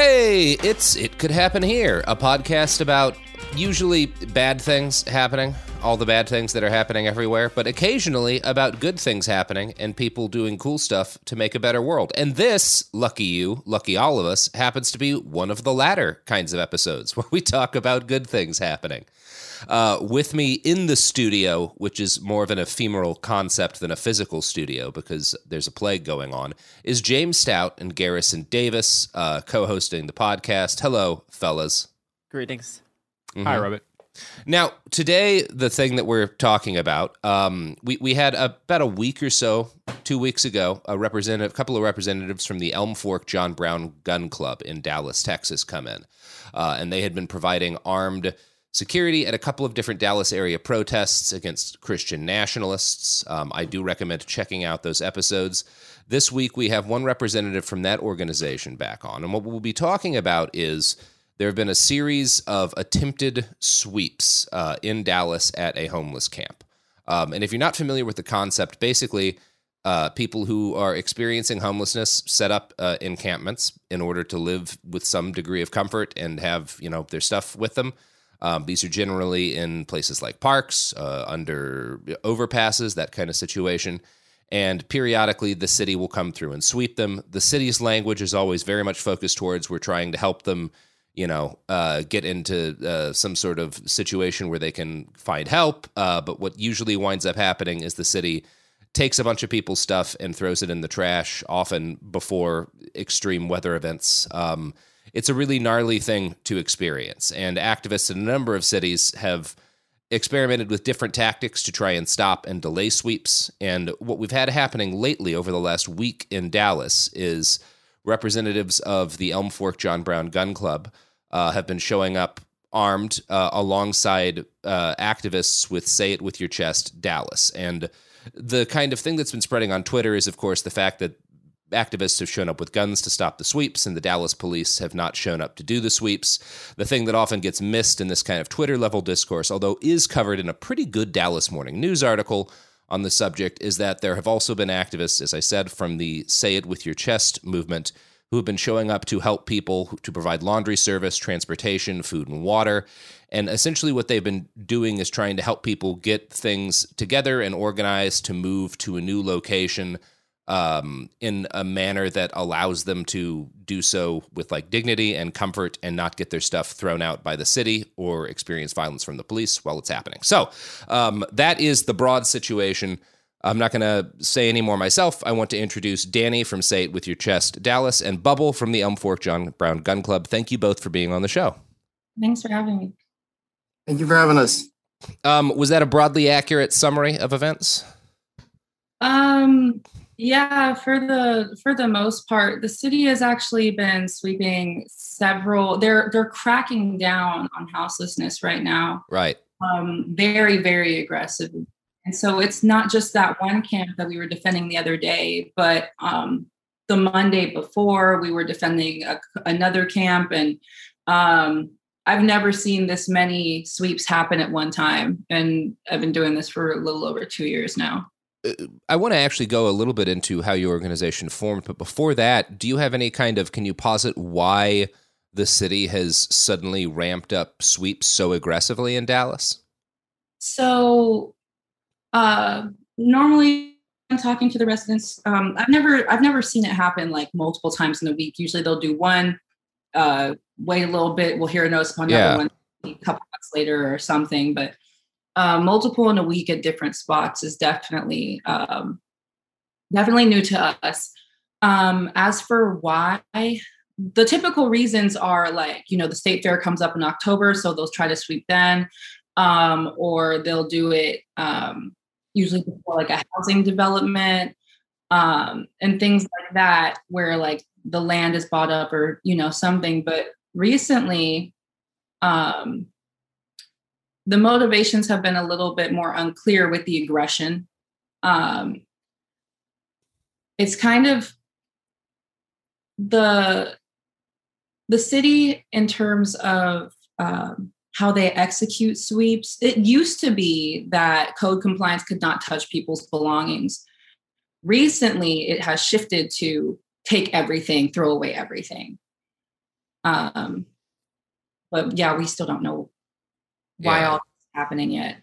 Hey, it's It Could Happen Here, a podcast about usually bad things happening, all the bad things that are happening everywhere, but occasionally about good things happening and people doing cool stuff to make a better world. And this, lucky you, lucky all of us, happens to be one of the latter kinds of episodes where we talk about good things happening. Uh, with me in the studio, which is more of an ephemeral concept than a physical studio because there's a plague going on, is James Stout and Garrison Davis uh, co hosting the podcast. Hello, fellas. Greetings. Mm-hmm. Hi, Robert. Now, today, the thing that we're talking about, um, we, we had a, about a week or so, two weeks ago, a representative, a couple of representatives from the Elm Fork John Brown Gun Club in Dallas, Texas, come in, uh, and they had been providing armed security at a couple of different Dallas area protests against Christian nationalists. Um, I do recommend checking out those episodes. This week, we have one representative from that organization back on, and what we'll be talking about is there have been a series of attempted sweeps uh, in Dallas at a homeless camp. Um, and if you're not familiar with the concept, basically, uh, people who are experiencing homelessness set up uh, encampments in order to live with some degree of comfort and have you know their stuff with them. Um, these are generally in places like parks, uh, under overpasses, that kind of situation. And periodically, the city will come through and sweep them. The city's language is always very much focused towards we're trying to help them you know, uh, get into uh, some sort of situation where they can find help. Uh, but what usually winds up happening is the city takes a bunch of people's stuff and throws it in the trash, often before extreme weather events. Um, it's a really gnarly thing to experience. And activists in a number of cities have experimented with different tactics to try and stop and delay sweeps. And what we've had happening lately over the last week in Dallas is representatives of the Elm Fork John Brown Gun Club uh, have been showing up armed uh, alongside uh, activists with Say It With Your Chest Dallas. And the kind of thing that's been spreading on Twitter is, of course, the fact that activists have shown up with guns to stop the sweeps, and the Dallas police have not shown up to do the sweeps. The thing that often gets missed in this kind of Twitter level discourse, although is covered in a pretty good Dallas Morning News article, on the subject is that there have also been activists, as I said, from the Say It With Your Chest movement who have been showing up to help people to provide laundry service, transportation, food, and water. And essentially, what they've been doing is trying to help people get things together and organize to move to a new location um, in a manner that allows them to do so with like dignity and comfort and not get their stuff thrown out by the city or experience violence from the police while it's happening. So um, that is the broad situation. I'm not going to say any more myself. I want to introduce Danny from Say It With Your Chest, Dallas, and Bubble from the Elm Fork John Brown Gun Club. Thank you both for being on the show. Thanks for having me. Thank you for having us. Um, was that a broadly accurate summary of events? Um, yeah, for the for the most part, the city has actually been sweeping several. They're they're cracking down on houselessness right now. Right. Um, very very aggressive and so it's not just that one camp that we were defending the other day, but um, the Monday before we were defending a, another camp. And um, I've never seen this many sweeps happen at one time. And I've been doing this for a little over two years now. I want to actually go a little bit into how your organization formed, but before that, do you have any kind of can you posit why the city has suddenly ramped up sweeps so aggressively in Dallas? So uh, normally I'm talking to the residents. Um, I've never I've never seen it happen like multiple times in a week. Usually they'll do one, uh, wait a little bit, we'll hear a notice upon another yeah. one a couple months later or something. But uh, multiple in a week at different spots is definitely um, definitely new to us. Um, as for why, the typical reasons are like you know the state fair comes up in October, so they'll try to sweep then, um, or they'll do it um, usually before like a housing development um, and things like that, where like the land is bought up or you know something. But recently, um, the motivations have been a little bit more unclear with the aggression. Um, it's kind of the the city in terms of um, how they execute sweeps. It used to be that code compliance could not touch people's belongings. Recently, it has shifted to take everything, throw away everything. Um, but yeah, we still don't know why yeah. all this is happening yet.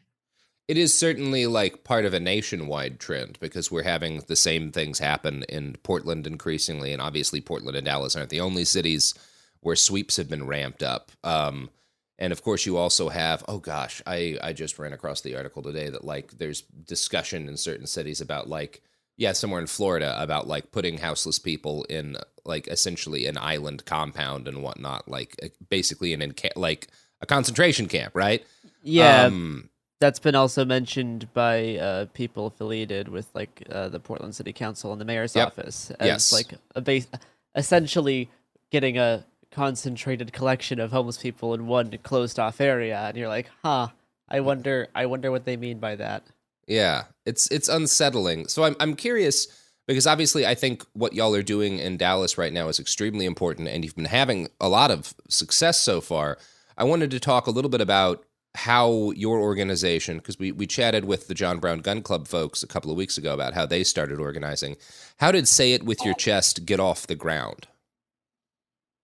It is certainly like part of a nationwide trend because we're having the same things happen in Portland increasingly, and obviously Portland and Dallas aren't the only cities where sweeps have been ramped up. Um, and of course you also have oh gosh i i just ran across the article today that like there's discussion in certain cities about like yeah somewhere in florida about like putting houseless people in like essentially an island compound and whatnot like basically an inca- like a concentration camp right yeah um, that's been also mentioned by uh, people affiliated with like uh, the portland city council and the mayor's yep. office as yes. like a base essentially getting a concentrated collection of homeless people in one closed off area and you're like huh i wonder i wonder what they mean by that yeah it's it's unsettling so i'm, I'm curious because obviously i think what y'all are doing in dallas right now is extremely important and you've been having a lot of success so far i wanted to talk a little bit about how your organization because we, we chatted with the john brown gun club folks a couple of weeks ago about how they started organizing. How did say it with your chest get off the ground?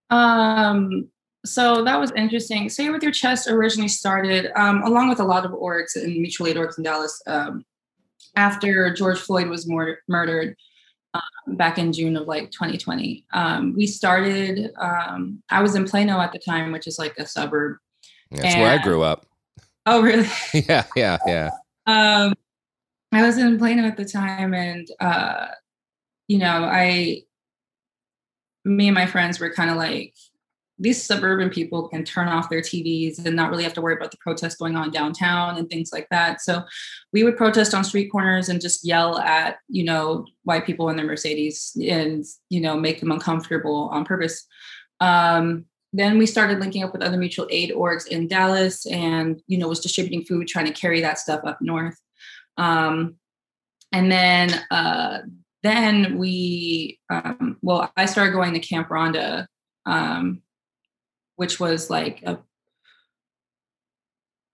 Um, so that was interesting. Say It with Your Chest originally started, um, along with a lot of orgs and mutual aid orgs in Dallas, um, after George Floyd was mur- murdered um, back in June of like 2020. Um, we started, um, I was in Plano at the time, which is like a suburb. That's and, where I grew up. Oh, really? yeah, yeah, yeah. Um, I was in Plano at the time, and uh, you know, I me and my friends were kind of like, these suburban people can turn off their TVs and not really have to worry about the protests going on downtown and things like that. So we would protest on street corners and just yell at, you know, white people in their Mercedes and, you know, make them uncomfortable on purpose. Um, then we started linking up with other mutual aid orgs in Dallas and, you know, was distributing food, trying to carry that stuff up north. Um, and then uh, then we, um, well, I started going to Camp Rhonda, um, which was like a,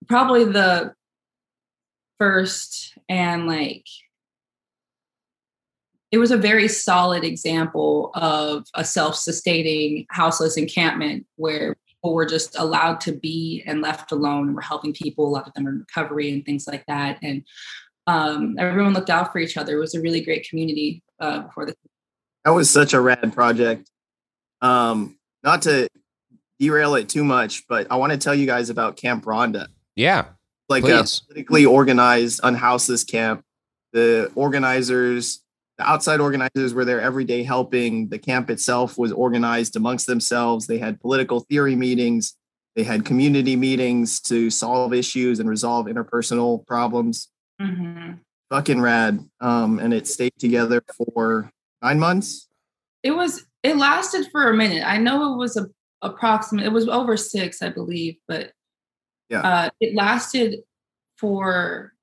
probably the first and like it was a very solid example of a self-sustaining houseless encampment where people were just allowed to be and left alone. We're helping people, a lot of them are in recovery and things like that. And um, everyone looked out for each other. It was a really great community uh, before the. That was such a rad project. Um, not to derail it too much, but I want to tell you guys about Camp Rhonda. Yeah, like please. a politically organized unhouseless camp. The organizers the outside organizers were there every day helping. The camp itself was organized amongst themselves. They had political theory meetings. They had community meetings to solve issues and resolve interpersonal problems. Mm-hmm. Fucking rad. Um, and it stayed together for nine months. It was. It lasted for a minute. I know it was a approximate. It was over six, I believe, but yeah, uh, it lasted for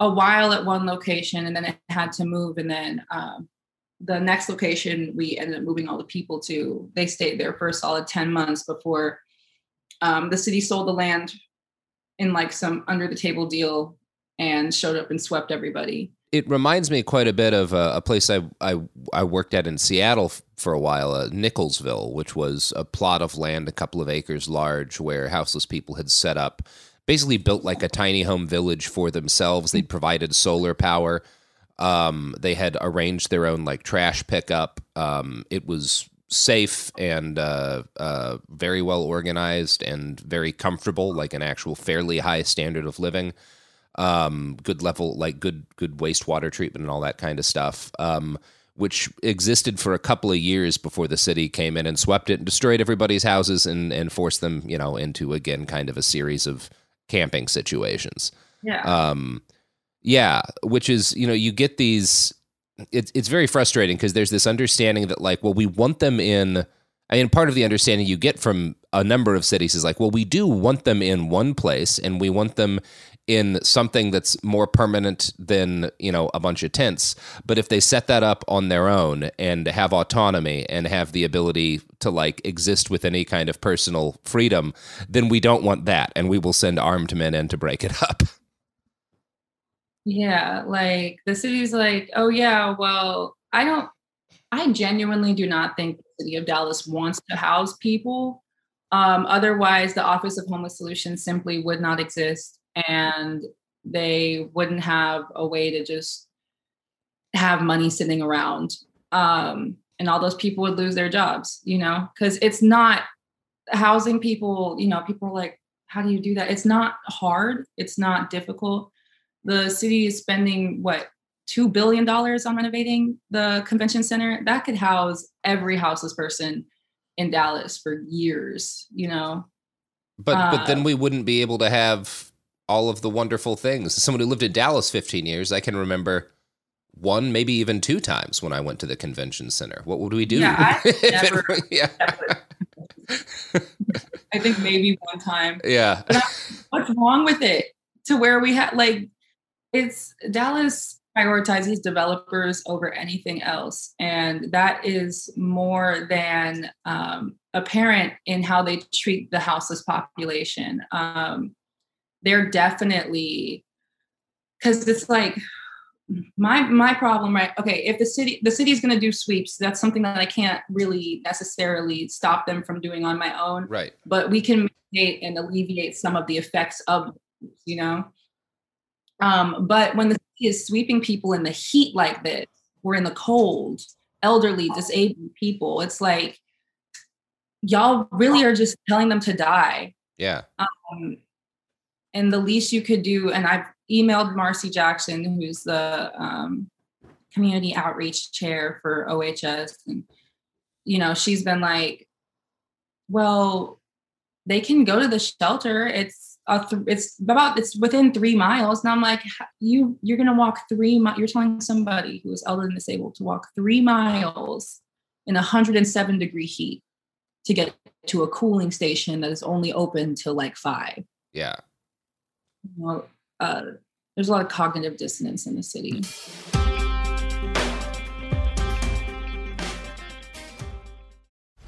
a while at one location and then it had to move and then um, the next location we ended up moving all the people to they stayed there for a solid 10 months before um, the city sold the land in like some under the table deal and showed up and swept everybody it reminds me quite a bit of a, a place I, I, I worked at in Seattle for a while, uh, Nickelsville, which was a plot of land a couple of acres large where houseless people had set up basically built like a tiny home village for themselves. They'd provided solar power. Um, they had arranged their own like trash pickup. Um, it was safe and uh, uh, very well organized and very comfortable, like an actual fairly high standard of living. Um, good level, like good good wastewater treatment and all that kind of stuff. Um, which existed for a couple of years before the city came in and swept it and destroyed everybody's houses and and forced them, you know, into again kind of a series of camping situations. Yeah. Um, yeah, which is you know you get these. It's it's very frustrating because there's this understanding that like well we want them in. I mean, part of the understanding you get from a number of cities is like, well, we do want them in one place, and we want them in something that's more permanent than you know a bunch of tents. But if they set that up on their own and have autonomy and have the ability to like exist with any kind of personal freedom then we don't want that and we will send armed men in to break it up. Yeah like the city's like oh yeah well i don't i genuinely do not think the city of dallas wants to house people. Um, otherwise the office of homeless solutions simply would not exist and they wouldn't have a way to just have money sitting around um, and all those people would lose their jobs you know? Because it's not housing people you know people are like how do you do that? It's not hard it's not difficult. The city is spending what two billion dollars on renovating the convention center? That could house every houseless person in dallas for years you know? But uh, but then we wouldn't be able to have all of the wonderful things. As someone who lived in Dallas 15 years, I can remember one, maybe even two times when I went to the convention center. What would we do? Yeah, never, it, yeah. I think maybe one time. Yeah. what's wrong with it? To where we had like, it's Dallas prioritizes developers over anything else, and that is more than um, apparent in how they treat the houseless population. Um, they're definitely because it's like my my problem right okay if the city the city is going to do sweeps that's something that i can't really necessarily stop them from doing on my own. Right. But we can mitigate and alleviate some of the effects of you know? Um but when the city is sweeping people in the heat like this we're in the cold elderly disabled people it's like y'all really are just telling them to die. Yeah. Um and the least you could do and i've emailed marcy jackson who's the um, community outreach chair for ohs and you know she's been like well they can go to the shelter. It's th- it's about it's within three miles. And i'm like you you're gonna walk three mi- you're telling somebody who is elderly and disabled to walk three miles in 107 degree heat to get to a cooling station that is only open till like five. Yeah well, uh, there's a lot of cognitive dissonance in the city.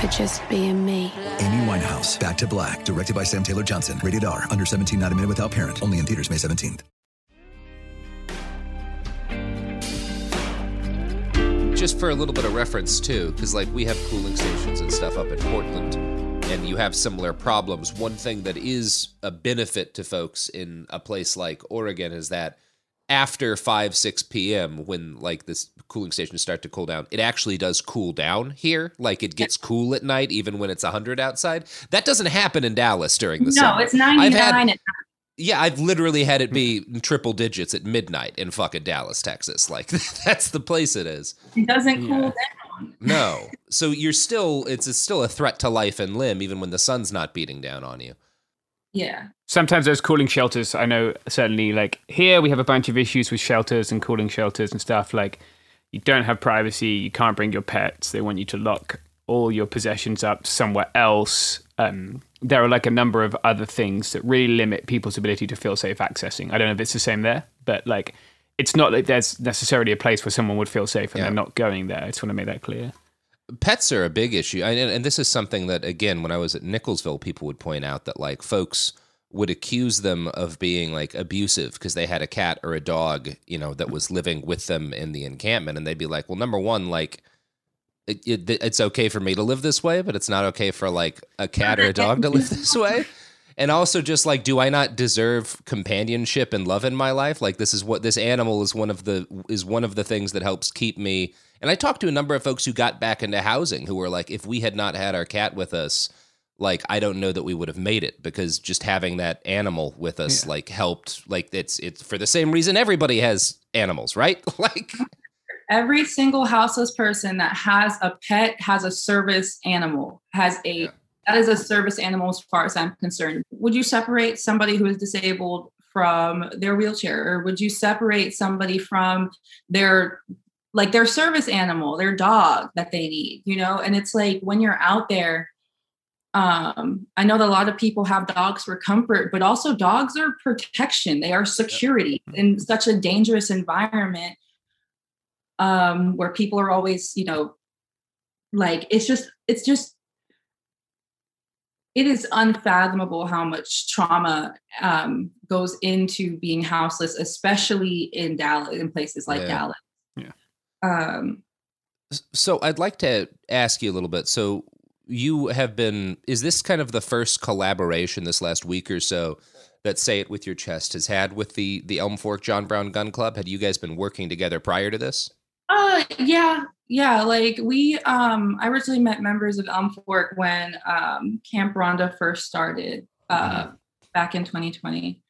for just being me. Amy Winehouse, Back to Black, directed by Sam Taylor Johnson. Rated R, under 17, not a minute without parent. Only in theaters May 17th. Just for a little bit of reference too, because like we have cooling stations and stuff up in Portland, and you have similar problems. One thing that is a benefit to folks in a place like Oregon is that after 5 6 p.m when like this cooling stations start to cool down it actually does cool down here. Like it gets cool at night even when it's 100 outside. That doesn't happen in dallas during the no summer. it's 99 had, yeah i've literally had it be hmm. triple digits at midnight in fucking dallas texas. Like that's the place it is. It doesn't cool yeah. down. No. So you're still it's a, still a threat to life and limb even when the sun's not beating down on you. Yeah. Sometimes those cooling shelters, I know certainly like here we have a bunch of issues with shelters and cooling shelters and stuff. Like you don't have privacy, you can't bring your pets, they want you to lock all your possessions up somewhere else. Um, there are like a number of other things that really limit people's ability to feel safe accessing. I don't know if it's the same there, but like it's not like there's necessarily a place where someone would feel safe and yeah. they're not going there. I just want to make that clear pets are a big issue and, and this is something that again when i was at nickelsville people would point out that like folks would accuse them of being like abusive because they had a cat or a dog you know that was living with them in the encampment and they'd be like well number one like it, it, it's okay for me to live this way but it's not okay for like a cat or a dog to live this way. And also just like do i not deserve companionship and love in my life? Like this is what this animal is one of the is one of the things that helps keep me. And I talked to a number of folks who got back into housing who were like, if we had not had our cat with us, like I don't know that we would have made it because just having that animal with us yeah. like helped. Like it's it's for the same reason everybody has animals, right? like every single houseless person that has a pet has a service animal, has a yeah. that is a service animal as far as I'm concerned. Would you separate somebody who is disabled from their wheelchair or would you separate somebody from their like their service animal, their dog that they need, you know? And it's like when you're out there, um, I know that a lot of people have dogs for comfort, but also dogs are protection. They are security in such a dangerous environment. um, where people are always, you know, like it's just, it's just, it is unfathomable how much trauma um, goes into being houseless, especially in Dallas, in places like Yeah. Dallas. Yeah. Um, So I'd like to ask you a little bit. So you have been is this kind of the first collaboration this last week or so that Say It With Your Chest has had with the the Elm Fork John Brown Gun Club? Had you guys been working together prior to this? Uh yeah, yeah. Like we um I originally met members of Elm Fork when um Camp rhonda first started uh back in 2020.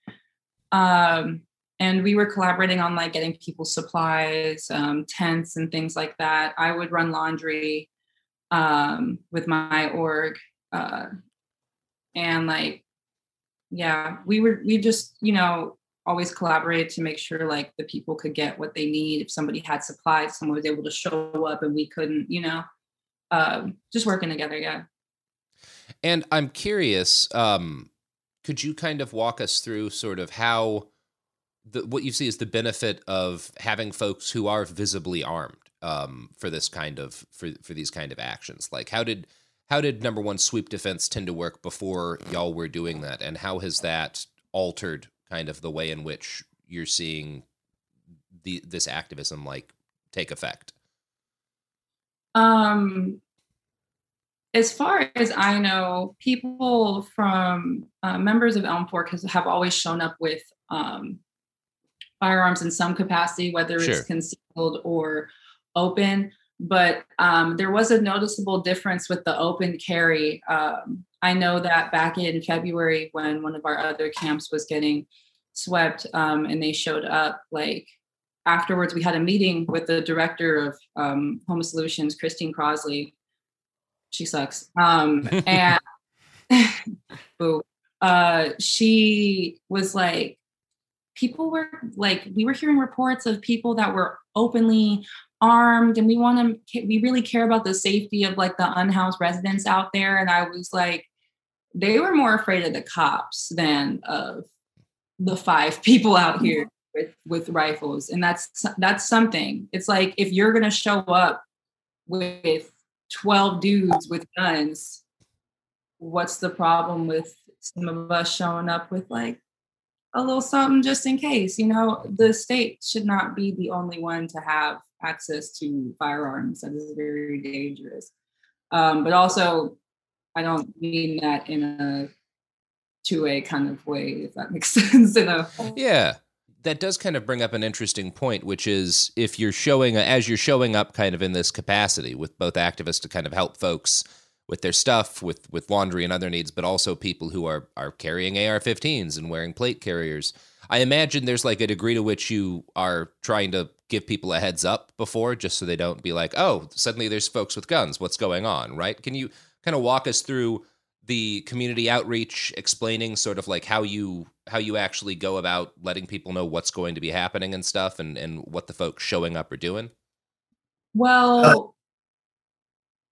Um and we were collaborating on like getting people supplies, um, tents and things like that. I would run laundry um with my org. Uh and like yeah, we were we just, you know, always collaborated to make sure like the people could get what they need. If somebody had supplies, someone was able to show up and we couldn't, you know, um, just working together. Yeah. And I'm curious, um, could you kind of walk us through sort of how the, what you see is the benefit of having folks who are visibly armed um, for this kind of for for these kind of actions? Like, how did how did number one sweep defense tend to work before y'all were doing that, and how has that altered kind of the way in which you're seeing the this activism like take effect? Um, as far as I know, people from uh, members of Elm Fork has, have always shown up with um, firearms in some capacity, whether Sure. it's concealed or open. But um, there was a noticeable difference with the open carry. Um, I know that back in February, when one of our other camps was getting swept um, and they showed up, like afterwards, we had a meeting with the director of um, Home Solutions, Christine Crossley. She sucks. Um, and boo. Uh, she was like, people were like, we were hearing reports of people that were openly armed, and we want to, we really care about the safety of like the unhoused residents out there. And I was like, they were more afraid of the cops than of the five people out mm-hmm. here with, with rifles. And that's that's something. It's like if you're gonna show up with 12 dudes with guns, what's the problem with some of us showing up with like a little something just in case? You know, the state should not be the only one to have access to firearms. That is very dangerous. Um, but also, I don't mean that in a two-way kind of way, if that makes sense. In a Yeah. That does kind of bring up an interesting point, which is if you're showing, as you're showing up kind of in this capacity with both activists to kind of help folks with their stuff, with, with laundry and other needs, but also people who are, are carrying AR 15s and wearing plate carriers. I imagine there's like a degree to which you are trying to give people a heads up before, just so they don't be like, oh, suddenly there's folks with guns. What's going on? Right. Can you kind of walk us through the community outreach explaining sort of like how you how you actually go about letting people know what's going to be happening and stuff and and what the folks showing up are doing Well,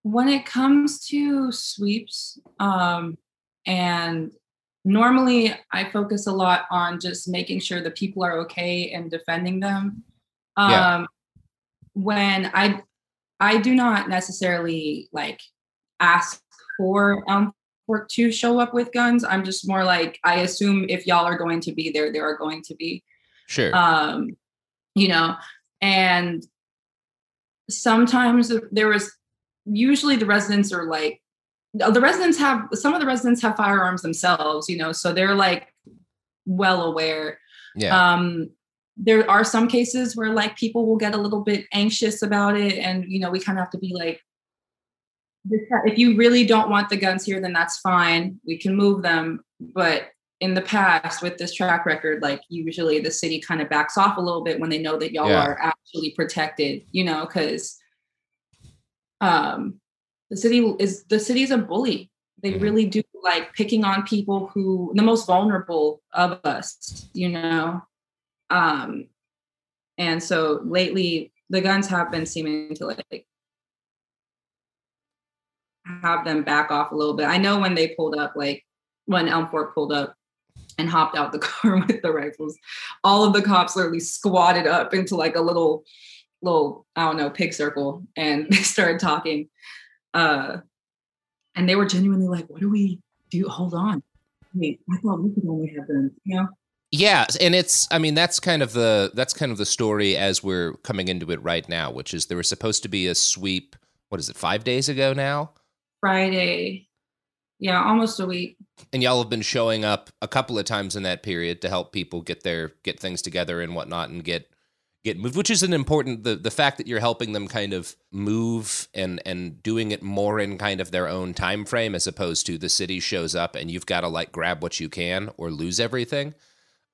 when it comes to sweeps, um, and normally I focus a lot on just making sure the people are okay and defending them. Um, Yeah. When I I do not necessarily like ask for Elm Fork to show up with guns. I'm just more like I assume if y'all are going to be there, there are going to be sure um you know and sometimes there was usually the residents are like the residents have some of the residents have firearms themselves you know so they're like well aware. Yeah. Um there are some cases where like people will get a little bit anxious about it and you know we kind of have to be like if you really don't want the guns here then that's fine. We can move them. But in the past with this track record like usually the city kind of backs off a little bit when they know that y'all Yeah. are actually protected you know because um the city is the city's a bully. They really do like picking on people who the most vulnerable of us you know? Um and so lately the guns have been seeming to like have them back off a little bit. I know when they pulled up like when elm fork pulled up and hopped out the car with the rifles all of the cops literally squatted up into like a little little I don't know pig circle, and they started talking. Uh, and they were genuinely like, "What do we do? Hold on, wait, I thought we could only have them, you know." Yeah, and it's I mean that's kind of the that's kind of the story as we're coming into it right now, which is there was supposed to be a sweep. What is it? Five days ago now. Friday. Yeah, almost a week. And y'all have been showing up a couple of times in that period to help people get their get things together and whatnot and get get moved, which is an important the the fact that you're helping them kind of move and and doing it more in kind of their own time frame as opposed to the city shows up and you've got to like grab what you can or lose everything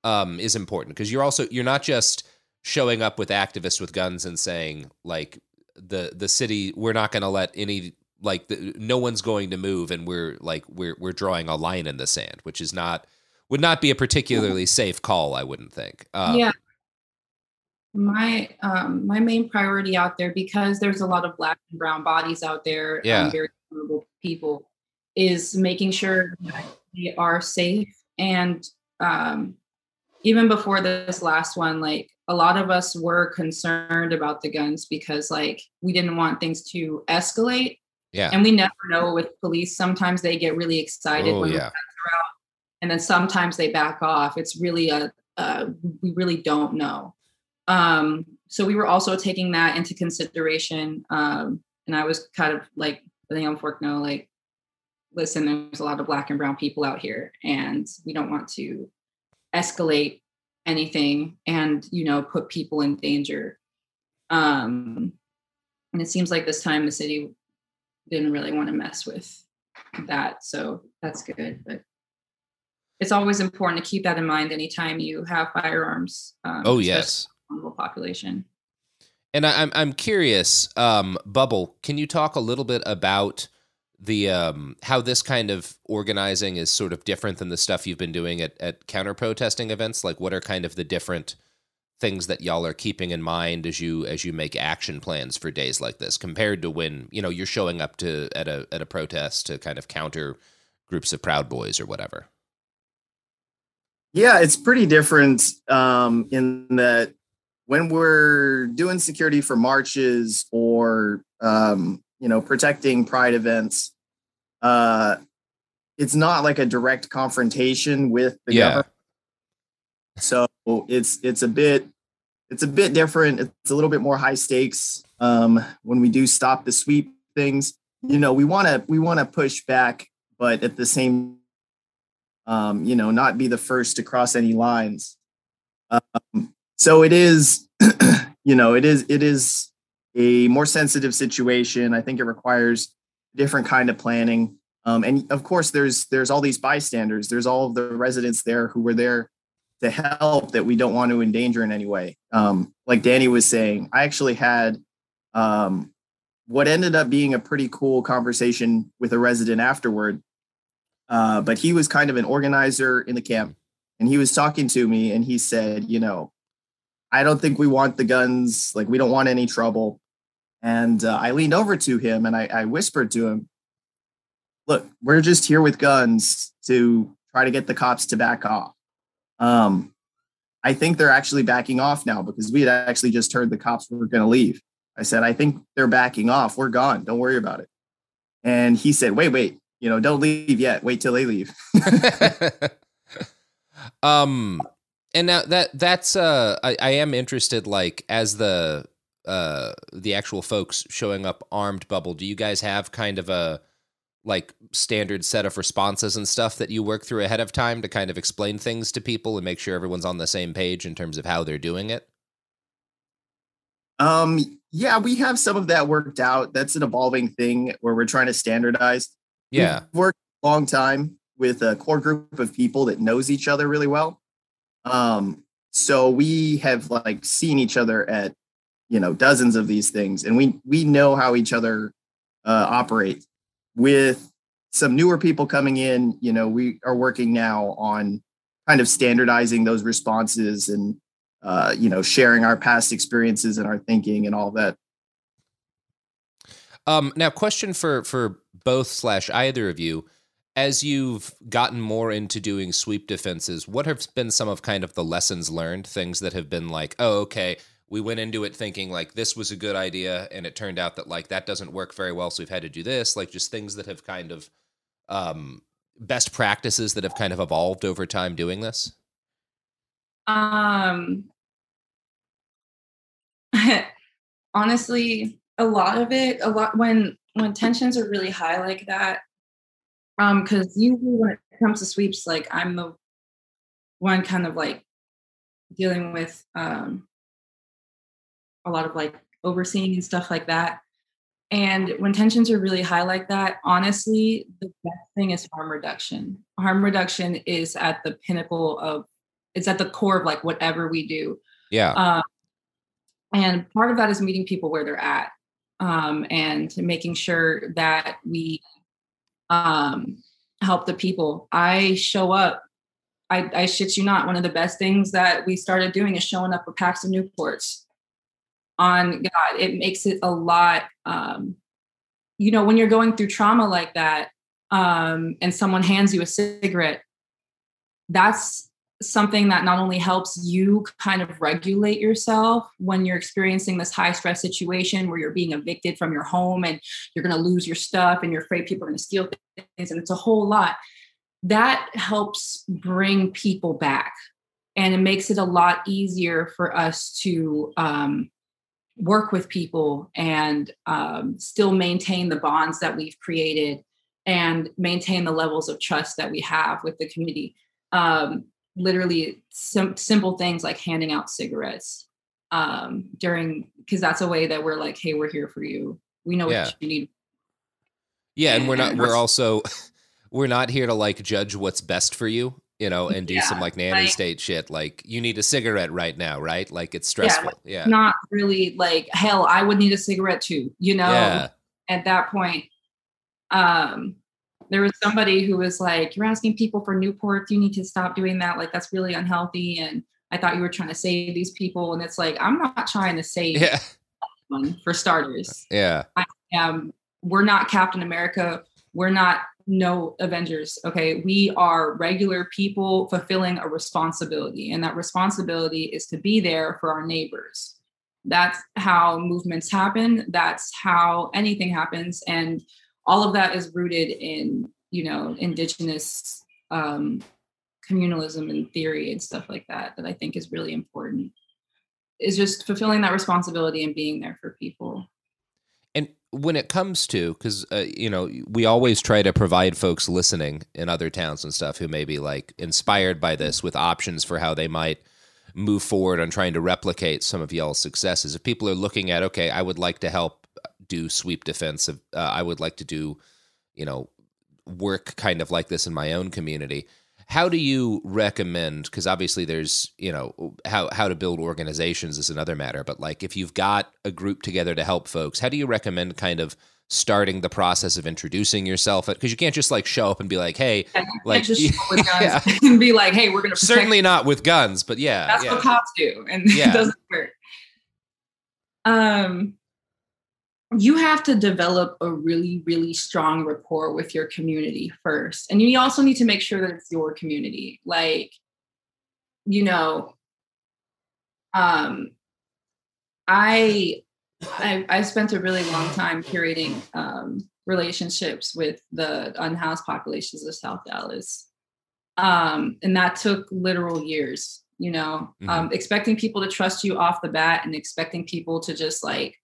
um, is important. Because you're also you're not just showing up with activists with guns and saying like the the city we're not going to let any like the, no one's going to move and we're like we're we're drawing a line in the sand which is not would not be a particularly safe call i wouldn't think. Um, yeah my um my main priority out there because there's a lot of black and brown bodies out there yeah very vulnerable people is making sure that they are safe and um even before this last one like a lot of us were concerned about the guns because like we didn't want things to escalate yeah. And we never know with police. Sometimes they get really excited oh, when yeah. the are out, and then sometimes they back off. It's really a uh, we really don't know. Um, so we were also taking that into consideration. Um, and I was kind of like letting young folk know, like, listen, there's a lot of black and brown people out here, and we don't want to escalate anything and you know put people in danger. Um, and it seems like this time the city didn't really want to mess with that. So that's good. But it's always important to keep that in mind anytime you have firearms. Um, oh yes, population. And I, am I'm curious, um, Bubble, can you talk a little bit about the um, how this kind of organizing is sort of different than the stuff you've been doing at, at counter protesting events? Like, what are kind of the different things that y'all are keeping in mind as you as you make action plans for days like this compared to when you know you're showing up to at a at a protest to kind of counter groups of proud boys or whatever yeah it's pretty different um, in that when we're doing security for marches or um, you know protecting pride events uh, it's not like a direct confrontation with the yeah. government so it's it's a bit it's a bit different. It's a little bit more high stakes. Um, when we do stop the sweep things, you know, we want to we want to push back, but at the same, um, you know, not be the first to cross any lines. Um, so it is, you know, it is it is a more sensitive situation. I think it requires different kind of planning. Um, and of course, there's there's all these bystanders. There's all the residents there who were there to help that we don't want to endanger in any way. Um, like Danny was saying, I actually had um, what ended up being a pretty cool conversation with a resident afterward. Uh, but he was kind of an organizer in the camp, and he was talking to me, and he said, you know, I don't think we want the guns. Like we don't want any trouble. And uh, I leaned over to him and I, I whispered to him, "Look, we're just here with guns to try to get the cops to back off." Um, I think they're actually backing off now because we had actually just heard the cops were going to leave. I said, I think they're backing off. We're gone. Don't worry about it. And he said, wait, wait, you know, don't leave yet. Wait till they leave. um, and now that that's uh, I, I am interested. Like as the uh the actual folks showing up armed bubble, do you guys have kind of a like standard set of responses and stuff that you work through ahead of time to kind of explain things to people and make sure everyone's on the same page in terms of how they're doing it? Um, yeah, we have some of that worked out. That's an evolving thing where we're trying to standardize. Yeah. We've worked a long time with a core group of people that knows each other really well. Um, so we have like seen each other at you know dozens of these things and we we know how each other uh, operate with some newer people coming in, you know, we are working now on kind of standardizing those responses and uh, you know sharing our past experiences and our thinking and all that. Um, now, question for for both slash either of you, as you've gotten more into doing sweep defenses, what have been some of kind of the lessons learned, things that have been like, oh, okay, we went into it thinking like this was a good idea and it turned out that like that doesn't work very well so we've had to do this like just things that have kind of um best practices that have kind of evolved over time doing this? Um honestly a lot of it a lot when when tensions are really high like that um because usually when it comes to sweeps like i'm the one kind of like dealing with um a lot of like overseeing and stuff like that. And when tensions are really high like that, honestly, the best thing is harm reduction. Harm reduction is at the pinnacle of, it's at the core of like whatever we do. Yeah. Um, and part of that is meeting people where they're at um, and making sure that we um, help the people. I show up. I, I shit you not. One of the best things that we started doing is showing up with packs of Newports on God, it makes it a lot. Um, you know, when you're going through trauma like that, um, and someone hands you a cigarette, that's something that not only helps you kind of regulate yourself when you're experiencing this high stress situation where you're being evicted from your home and you're going to lose your stuff and you're afraid people are going to steal things and it's a whole lot that helps bring people back and it makes it a lot easier for us to um, work with people and um, still maintain the bonds that we've created and maintain the levels of trust that we have with the community. Um, literally, sim- simple things like handing out cigarettes um, during, because that's a way that we're like, hey, we're here for you. We know yeah. what you need. Yeah, and, and we're not. We're also. We're not here to like judge what's best for you you know, and do yeah, some like nanny like, state shit. Like you need a cigarette right now, right? Like it's stressful. Yeah, yeah. Not really like hell, I would need a cigarette too, you know? At that point, um, there was somebody who was like, You're asking people for Newport, you need to stop doing that. Like that's really unhealthy. And I thought you were trying to save these people. And it's like, I'm not trying to save yeah. for starters. Yeah. I am we're not Captain America. We're not no Avengers. Okay. We are regular people fulfilling a responsibility, and that responsibility is to be there for our neighbors. That's how movements happen. That's how anything happens. And all of that is rooted in, you know, indigenous um, communalism and theory and stuff like that, that I think is really important. Is just fulfilling that responsibility and being there for people And when it comes to because uh, you know we always try to provide folks listening in other towns and stuff who may be like inspired by this with options for how they might move forward on trying to replicate some of y'all's successes if people are looking at okay i would like to help do sweep defensive uh, i would like to do you know work kind of like this in my own community how do you recommend because obviously there's you know how how to build organizations is another matter but like if you've got a group together to help folks how do you recommend kind of starting the process of introducing yourself because you can't just like show up and be like hey yeah, like just yeah. and be like hey we're gonna certainly not with guns but yeah that's yeah. what cops do and yeah. it doesn't work um you have to develop a really really strong rapport with your community first. And you also need to make sure that it's your community. Like you know um i i, I spent a really long time curating um relationships with the unhoused populations of south dallas. Um and that took literal years you know? Mm-hmm. um expecting people to trust you off the bat and expecting people to just like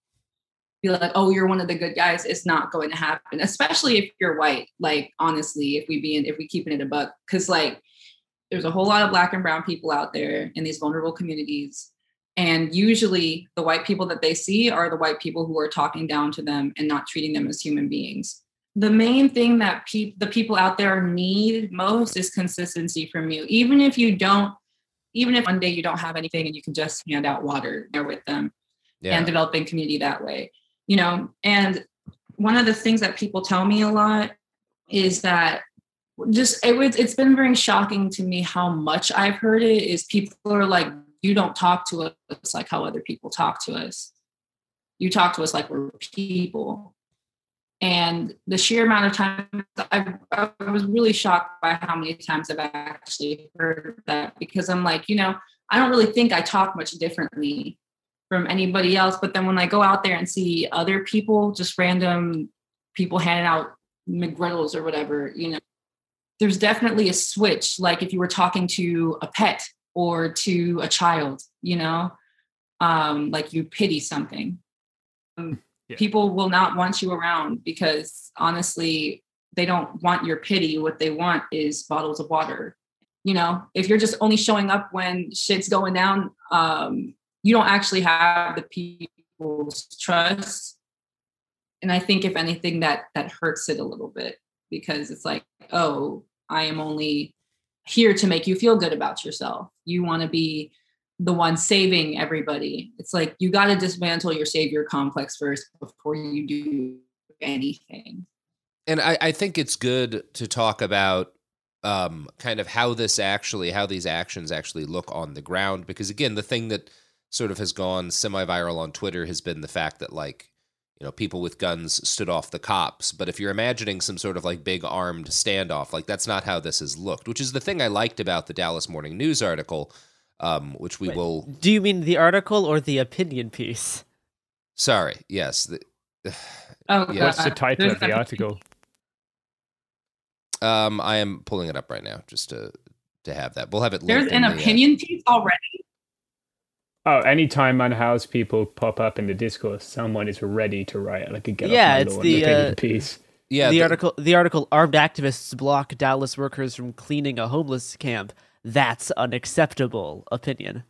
be like, oh, you're one of the good guys. It's not going to happen, especially if you're white. Like, honestly, if we be in, if we keeping it a buck, because like there's a whole lot of black and brown people out there in these vulnerable communities. And usually the white people that they see are the white people who are talking down to them and not treating them as human beings. The main thing that pe- the people out there need most is consistency from you. Even if you don't, even if one day you don't have anything and you can just hand out water there with them yeah. and developing community that way you know and one of the things that people tell me a lot is that just it was it's been very shocking to me how much i've heard it is people are like you don't talk to us like how other people talk to us. You talk to us like we're people. And the sheer amount of times I, I was really shocked by how many times i've actually heard that because i'm like you know i don't really think i talk much differently from anybody else. But then when I go out there and see other people, just random people handing out McGriddles or whatever, you know, there's definitely a switch. Like if you were talking to a pet or to a child, you know, um, like you pity something. Um, yeah. People will not want you around because honestly, they don't want your pity. What they want is bottles of water. You know, if you're just only showing up when shit's going down, um, you don't actually have the people's trust. And I think if anything, that that hurts it a little bit because it's like, oh, I am only here to make you feel good about yourself. You want to be the one saving everybody. It's like you got to dismantle your savior complex first before you do anything. And I, I think it's good to talk about um, kind of how this actually, how these actions actually look on the ground. Because again, the thing that sort of has gone semi viral on Twitter has been the fact that, like, you know, people with guns stood off the cops. But if you're imagining some sort of like big armed standoff, like that's not how this has looked, which is the thing I liked about the Dallas Morning News article, um, which we Wait, will. Do you mean the article or the opinion piece? Sorry. Yes. The, oh, yeah. what's the title of the article? Um, I am pulling it up right now just to to have that. We'll have it. There's an the, opinion uh, piece already. Oh, anytime unhoused people pop up in the discourse, someone is ready to write like a get yeah, it's the uh, piece. Yeah, the, the, article. The article: Armed activists block Dallas workers from cleaning a homeless camp. That's unacceptable. Opinion.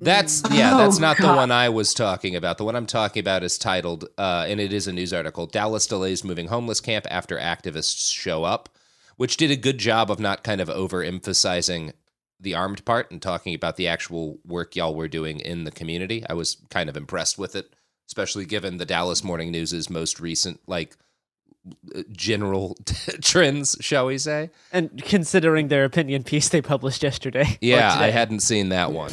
That's yeah. That's oh, not God. the one I was talking about. The one I'm talking about is titled, uh, and it is a news article: Dallas delays moving homeless camp after activists show up, which did a good job of not kind of overemphasizing the armed part and talking about the actual work y'all were doing in the community. I was kind of impressed with it, especially given the Dallas Morning News's most recent like general trends, shall we say? And considering their opinion piece they published yesterday. Yeah, I hadn't seen that one.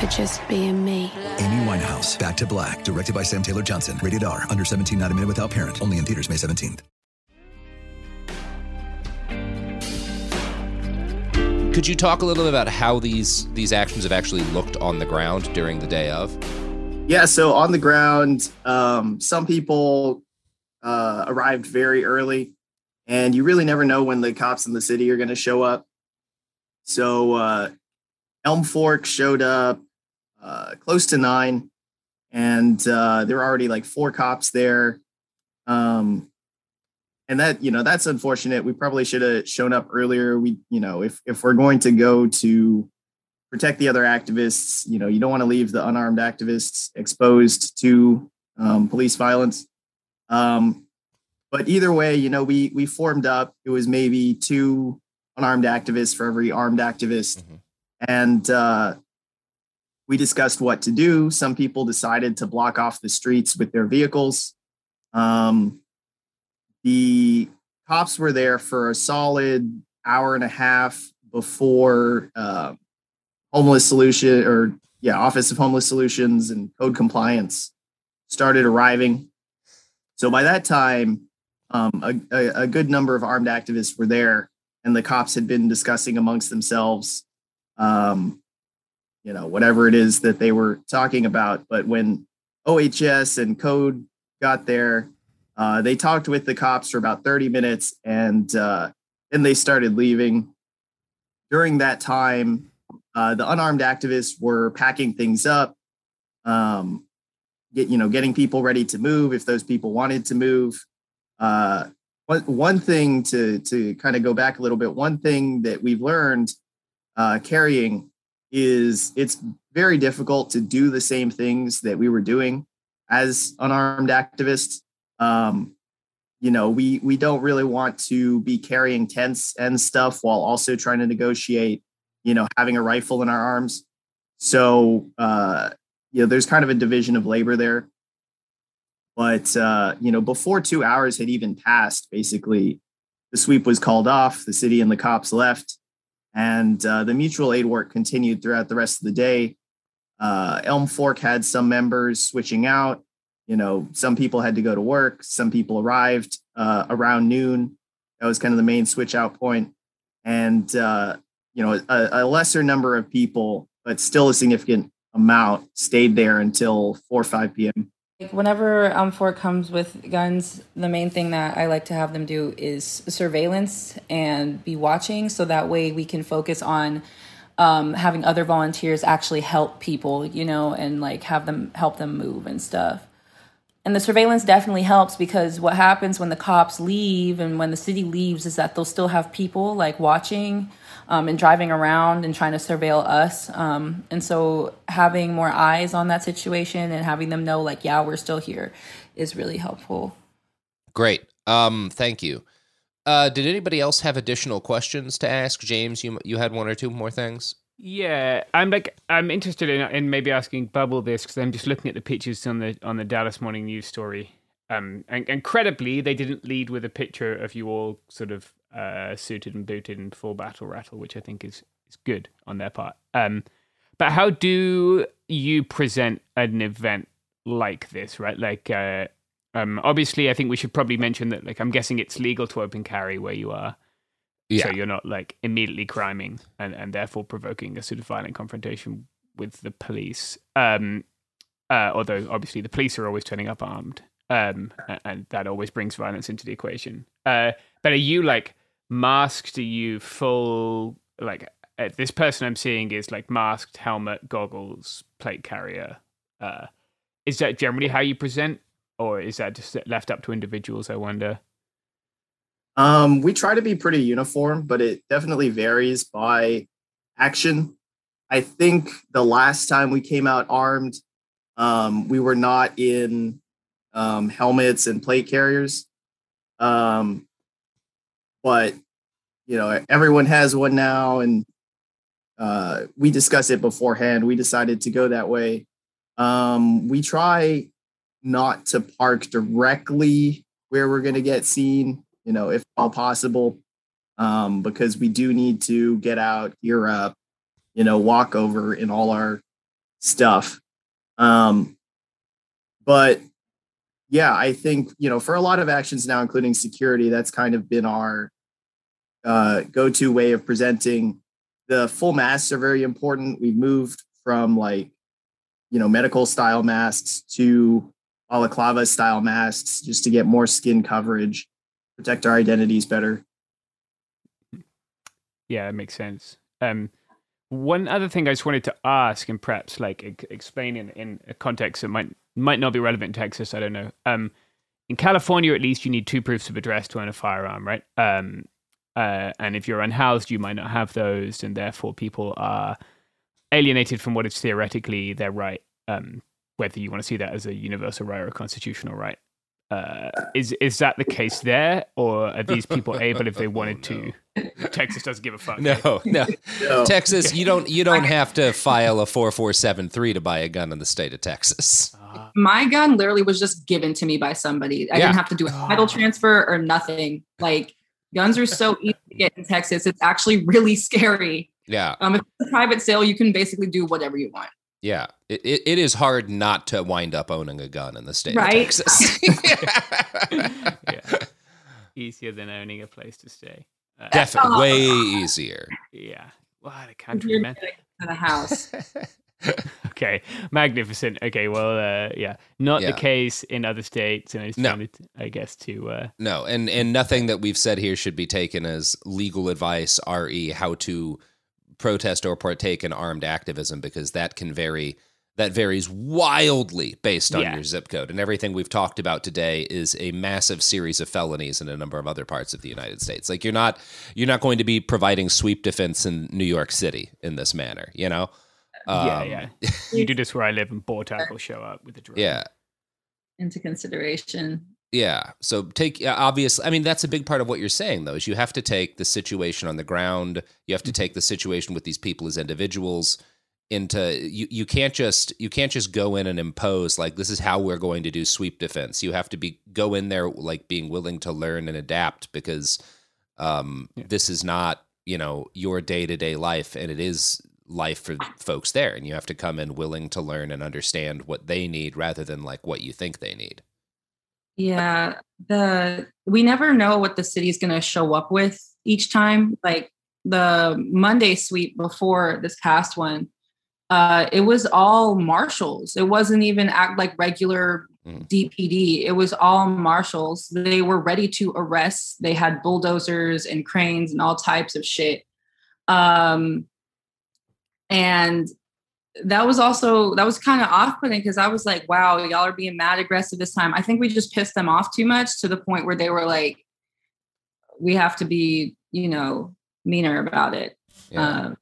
for just being me. Amy Winehouse, Back to Black, directed by Sam Taylor Johnson. Rated R, under 17, not a minute without parent. Only in theaters May 17th. Could you talk a little bit about how these these actions have actually looked on the ground during the day of? Yeah, so on the ground, um, some people uh, arrived very early, and you really never know when the cops in the city are going to show up. So uh, Elm Fork showed up uh, close to nine, and uh, there were already like four cops there. Um, and that you know that's unfortunate. We probably should have shown up earlier. We you know if if we're going to go to protect the other activists. You know, you don't want to leave the unarmed activists exposed to um, police violence. Um, but either way, you know, we we formed up. It was maybe two unarmed activists for every armed activist, mm-hmm. and uh, we discussed what to do. Some people decided to block off the streets with their vehicles. Um, the cops were there for a solid hour and a half before uh, homeless solution or yeah, Office of Homeless Solutions and Code Compliance started arriving. So by that time, um, a, a, a, good number of armed activists were there, and the cops had been discussing amongst themselves, um, you know, whatever it is that they were talking about. But when OHS and Code got there, uh, they talked with the cops for about 30 minutes, and uh, then they started leaving. During that time, uh, the unarmed activists were packing things up, um, get you know, getting people ready to move if those people wanted to move. Uh, one, one thing to to kind of go back a little bit, one thing that we've learned uh, carrying is it's very difficult to do the same things that we were doing as unarmed activists. Um, you know, we we don't really want to be carrying tents and stuff while also trying to negotiate you know, having a rifle in our arms. So, uh, you know, there's kind of a division of labor there. But, uh, you know, before two hours had even passed, basically, the sweep was called off, the city and the cops left, and uh, the mutual aid work continued throughout the rest of the day. Uh, Elm Fork had some members switching out. You know, some people had to go to work, some people arrived uh, around noon. That was kind of the main switch out point. And uh, you know a, a lesser number of people, but still a significant amount stayed there until 4 or 5 p.m. Like whenever um Fork comes with guns, the main thing that I like to have them do is surveillance and be watching, so that way we can focus on um, having other volunteers actually help people, you know, and like have them help them move and stuff. And the surveillance definitely helps because what happens when the cops leave and when the city leaves is that they'll still have people like watching um, and driving around and trying to surveil us. Um, and so having more eyes on that situation and having them know, like, yeah, we're still here is really helpful. Great. Um, thank you. Uh, did anybody else have additional questions to ask? James, you you had one or two more things. Yeah, I'm like I'm interested in in maybe asking Bubble this because I'm just looking at the pictures on the on the Dallas Morning News story. Um, and incredibly, they didn't lead with a picture of you all sort of uh, suited and booted and full battle rattle, which I think is is good on their part. Um, but how do you present an event like this, right? Like, uh, um, obviously, I think we should probably mention that. Like, I'm guessing it's legal to open carry where you are, yeah. so you're not like immediately criming and and therefore provoking a sort of violent confrontation with the police. Um, uh, although obviously the police are always turning up armed, um, and, and that always brings violence into the equation. Uh, but are you like masked? Are you full like uh, this person I'm seeing is like masked, helmet, goggles, plate carrier. Uh, is that generally how you present, or is that just left up to individuals? I wonder. Um, we try to be pretty uniform, but it definitely varies by action. I think the last time we came out armed, um, we were not in um, helmets and plate carriers. Um, but you know everyone has one now and uh, we discussed it beforehand. We decided to go that way. Um, we try not to park directly where we're going to get seen you know if all possible um, because we do need to get out gear up you know walk over in all our stuff. Um, but yeah i think you know for a lot of actions now including security that's kind of been our uh, go-to way of presenting. the full masks are very important. We've moved from like, you know, medical style masks to balaclava style masks just to get more skin coverage, protect our identities better. Yeah, that makes sense. Um, one other thing I just wanted to ask, and perhaps like e- explain in, in a context that might might not be relevant in Texas. I don't know. Um, in California, at least, you need two proofs of address to own a firearm, right? Um, uh, and if you're unhoused, you might not have those, and therefore people are alienated from what is theoretically their right, um, whether you want to see that as a universal right or a constitutional right. Uh, is is that the case there, or are these people able, if they wanted to? Texas doesn't give a fuck. No, no, no. Texas, you don't you don't have to file a four four seven three to buy a gun in the state of Texas. Uh, My gun literally was just given to me by somebody. I yeah. didn't have to do a title transfer or nothing. Like guns are so easy to get in Texas. It's actually really scary. Yeah. Um, if it's a private sale, you can basically do whatever you want. Yeah, it, it, it is hard not to wind up owning a gun in the state right? of Texas. yeah. Easier than owning a place to stay. Uh, Definitely, way easier. Yeah. What a country, man. To the house. okay, magnificent. Okay, well, uh, yeah, not yeah. the case in other states, and I just no. I guess, to uh, no, and and nothing that we've said here should be taken as legal advice, re how to protest or partake in armed activism because that can vary that varies wildly based on yeah. your zip code and everything we've talked about today is a massive series of felonies in a number of other parts of the United States like you're not you're not going to be providing sweep defense in New York City in this manner you know um, yeah yeah you do this where I live and BORTAC will show up with a drone yeah into consideration yeah. So take obviously. I mean, that's a big part of what you're saying, though, is you have to take the situation on the ground. You have to mm-hmm. take the situation with these people as individuals into you. You can't just you can't just go in and impose like this is how we're going to do sweep defense. You have to be go in there like being willing to learn and adapt because um, yeah. this is not you know your day to day life, and it is life for folks there, and you have to come in willing to learn and understand what they need rather than like what you think they need. Yeah, the we never know what the city's going to show up with each time. Like the Monday sweep before this past one, uh, it was all marshals. It wasn't even act like regular mm. DPD. It was all marshals. They were ready to arrest. They had bulldozers and cranes and all types of shit. Um, and that was also that was kind of off-putting because I was like, wow, y'all are being mad aggressive this time. I think we just pissed them off too much to the point where they were like, we have to be, you know, meaner about it. Yeah. Um,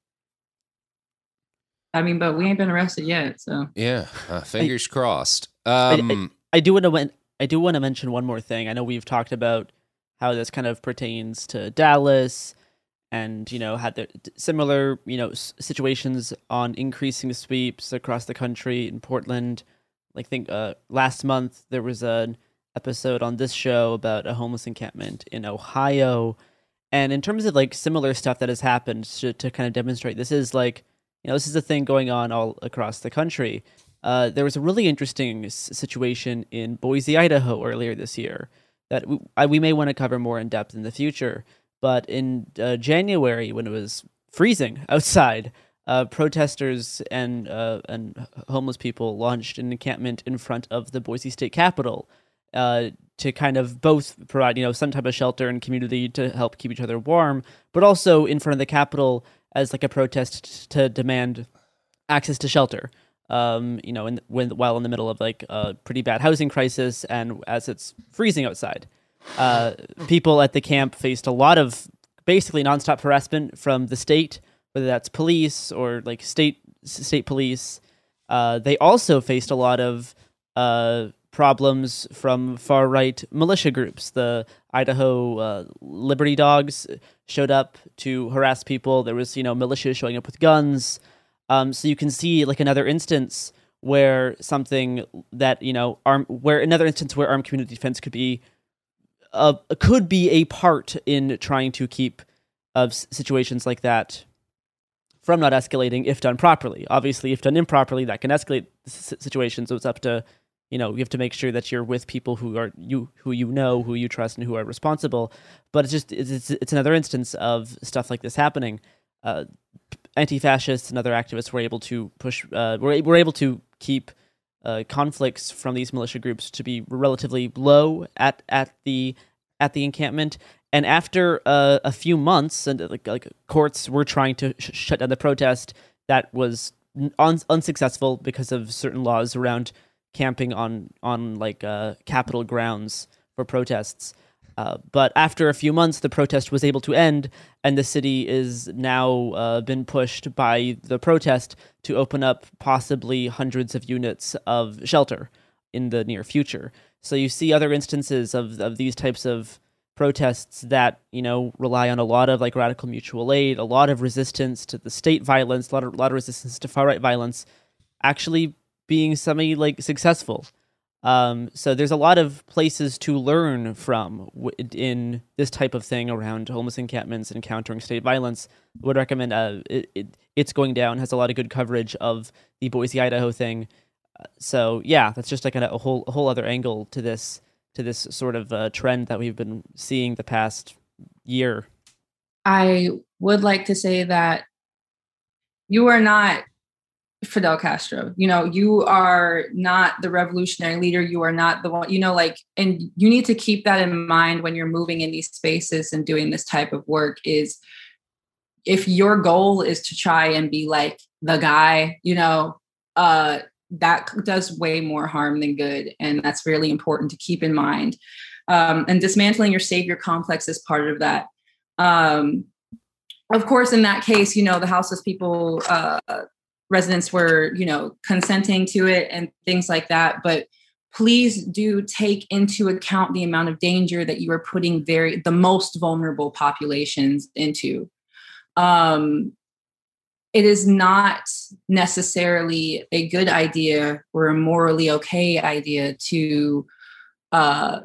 I mean, but we ain't been arrested yet, so yeah, uh, fingers I, crossed. Um, I, I, I do want to I do want to mention one more thing. I know we've talked about how this kind of pertains to Dallas and you know had the similar you know situations on increasing sweeps across the country in Portland. Like think uh, last month there was an episode on this show about a homeless encampment in Ohio, and in terms of like similar stuff that has happened to, to kind of demonstrate this is like you know this is a thing going on all across the country. Uh, there was a really interesting situation in Boise, Idaho earlier this year that we, I, we may want to cover more in depth in the future. But in uh, January, when it was freezing outside, uh, protesters and uh, and homeless people launched an encampment in front of the Boise State Capitol uh, to kind of both provide you know some type of shelter and community to help keep each other warm, but also in front of the Capitol as like a protest to demand access to shelter. Um, you know, in, when while in the middle of like a pretty bad housing crisis and as it's freezing outside uh, people at the camp faced a lot of basically nonstop harassment from the state, whether that's police or like state state police. Uh, they also faced a lot of uh, problems from far right militia groups. The Idaho uh, Liberty Dogs showed up to harass people. There was you know militia showing up with guns. Um, so you can see like another instance where something that you know arm where another instance where armed community defense could be could be a part in trying to keep of situations like that from not escalating if done properly. Obviously, if done improperly, that can escalate situations. So it's up to you know you have to make sure that you're with people who are you who you know who you trust and who are responsible. But it's just it's it's, it's another instance of stuff like this happening. Uh, anti-fascists and other activists were able to push uh, were, were able to keep uh, conflicts from these militia groups to be relatively low at at the at the encampment. And after uh, a few months, and like, like courts were trying to sh- shut down the protest, that was un- unsuccessful because of certain laws around camping on on like uh, Capitol grounds for protests. Uh, but after a few months, the protest was able to end, and the city is now uh, been pushed by the protest to open up possibly hundreds of units of shelter in the near future. So you see other instances of, of these types of protests that you know rely on a lot of like radical mutual aid, a lot of resistance to the state violence, a lot of, a lot of resistance to far right violence, actually being semi like successful. Um, so there's a lot of places to learn from in this type of thing around homeless encampments and countering state violence. I would recommend uh, it, it, it's going down has a lot of good coverage of the Boise, Idaho thing. Uh, so yeah, that's just like a, a, whole a whole other angle to this to this sort of uh, trend that we've been seeing the past year. I would like to say that you are not Fidel Castro. You know, you are not the revolutionary leader. You are not the one, you know, like, and you need to keep that in mind when you're moving in these spaces and doing this type of work is if your goal is to try and be like the guy, you know, uh, that does way more harm than good. And that's really important to keep in mind. Um, and dismantling your savior complex is part of that. Um, of course, in that case, you know, the houseless people uh, residents were, you know, consenting to it and things like that. But please do take into account the amount of danger that you are putting very the most vulnerable populations into. Um, it is not necessarily a good idea or a morally okay idea to uh,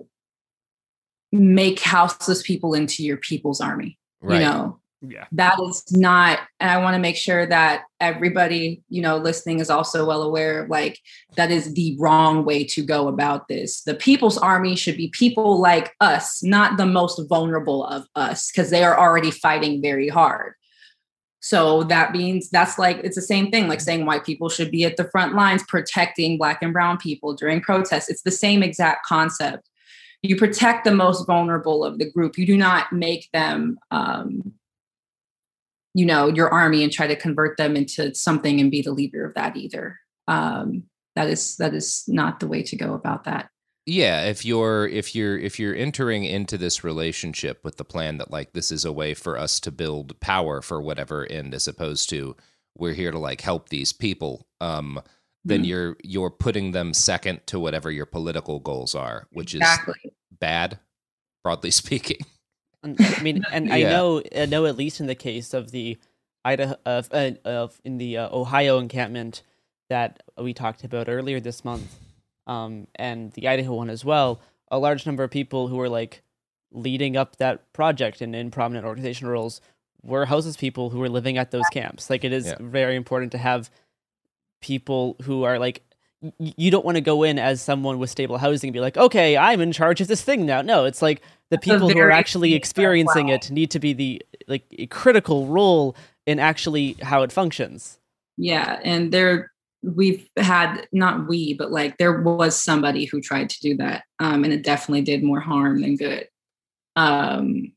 make houseless people into your people's army. Right. You know, yeah. That is not and i want to make sure that everybody you know listening is also well aware of like that is the wrong way to go about this. The people's army should be people like us not the most vulnerable of us because they are already fighting very hard. So that means that's like it's the same thing like saying white people should be at the front lines protecting black and brown people during protests. It's the same exact concept. You protect the most vulnerable of the group. You do not make them um, you know your army and try to convert them into something and be the leader of that either um, that is that is not the way to go about that yeah if you're if you're if you're entering into this relationship with the plan that like this is a way for us to build power for whatever end as opposed to we're here to like help these people um then mm. you're you're putting them second to whatever your political goals are which exactly. is bad broadly speaking I mean, and yeah. I know, I know at least in the case of the Idaho, of, uh, of in the uh, Ohio encampment that we talked about earlier this month, um, and the Idaho one as well, a large number of people who were like leading up that project and in prominent organizational roles were houses people who were living at those camps. Like it is yeah. very important to have people who are like you don't want to go in as someone with stable housing and be like, okay, I'm in charge of this thing now. No, it's like the people who are actually experiencing wow. it need to be the like a critical role in actually how it functions. Yeah, and there we've had not we, but like there was somebody who tried to do that, um, and it definitely did more harm than good. Um,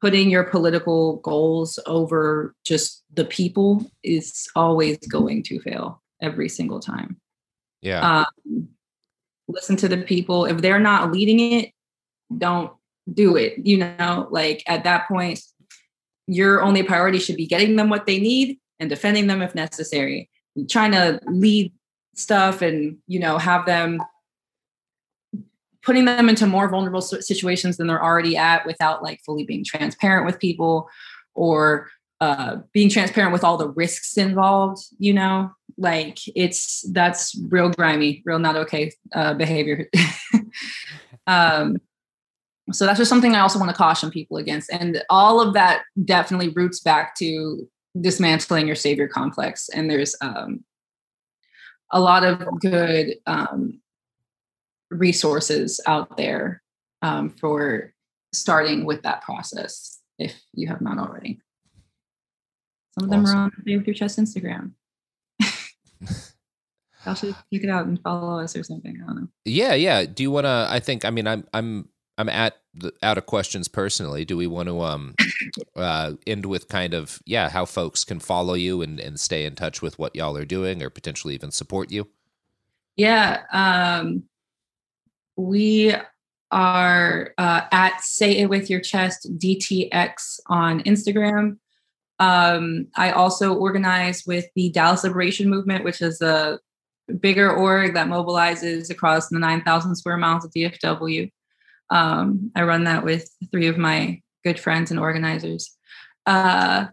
putting your political goals over just the people is always going to fail every single time. Yeah. Um, listen to the people. If they're not leading it, don't do it. You know, like at that point, your only priority should be getting them what they need and defending them if necessary. Trying to lead stuff and, you know, have them putting them into more vulnerable situations than they're already at without like fully being transparent with people or uh, being transparent with all the risks involved, you know, like it's that's real grimy, real not okay uh, behavior. um, so that's just something I also want to caution people against. And all of that definitely roots back to dismantling your savior complex. And there's um, a lot of good um, resources out there um, for starting with that process if you have not already. Some of them awesome. are on Play with Your Chest Instagram. Y'all should check it out and follow us or something. I don't know. Yeah, yeah. Do you want to? I think. I mean, I'm I'm I'm at the, out of questions personally. Do we want to um uh end with kind of yeah how folks can follow you and and stay in touch with what y'all are doing or potentially even support you? Yeah, um, we are uh, at Say It With Your Chest DTX on Instagram. Um, I also organize with the Dallas Liberation Movement, which is a bigger org that mobilizes across the 9,000 square miles of DFW. Um, I run that with three of my good friends and organizers. Uh,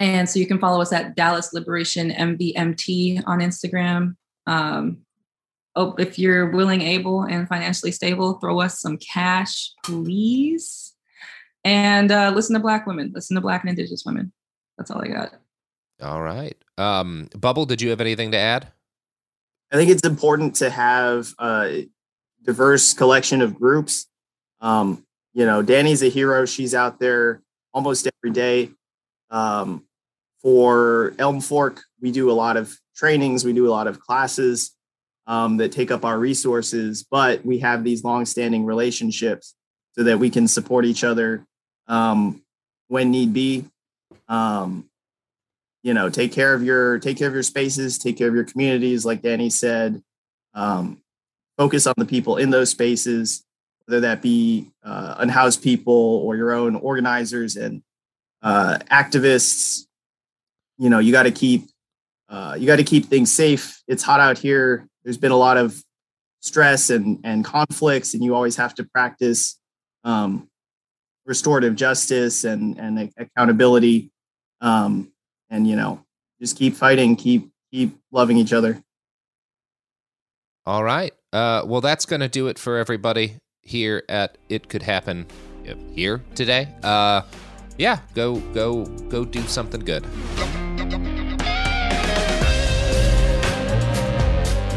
and so you can follow us at Dallas Liberation MVMT on Instagram. Um, oh, if you're willing, able, and financially stable, throw us some cash, please. And uh, listen to Black women, listen to Black and Indigenous women. That's all I got. All right. Um, Bubble, did you have anything to add? I think it's important to have a diverse collection of groups. Um, you know, Danny's a hero. She's out there almost every day. Um, for Elm Fork, we do a lot of trainings, we do a lot of classes um, that take up our resources, but we have these long-standing relationships so that we can support each other um, when need be. Um, you know take care of your take care of your spaces take care of your communities like danny said. Um, focus on the people in those spaces whether that be uh, unhoused people or your own organizers and uh, activists. You know you got to keep uh, you got to keep things safe. It's hot out here. There's been a lot of stress and and conflicts and you always have to practice um, restorative justice and and accountability um, and you know just keep fighting keep keep loving each other. All right. Uh, well that's going to do it for everybody here at it could happen here today. Uh, yeah go go go do something good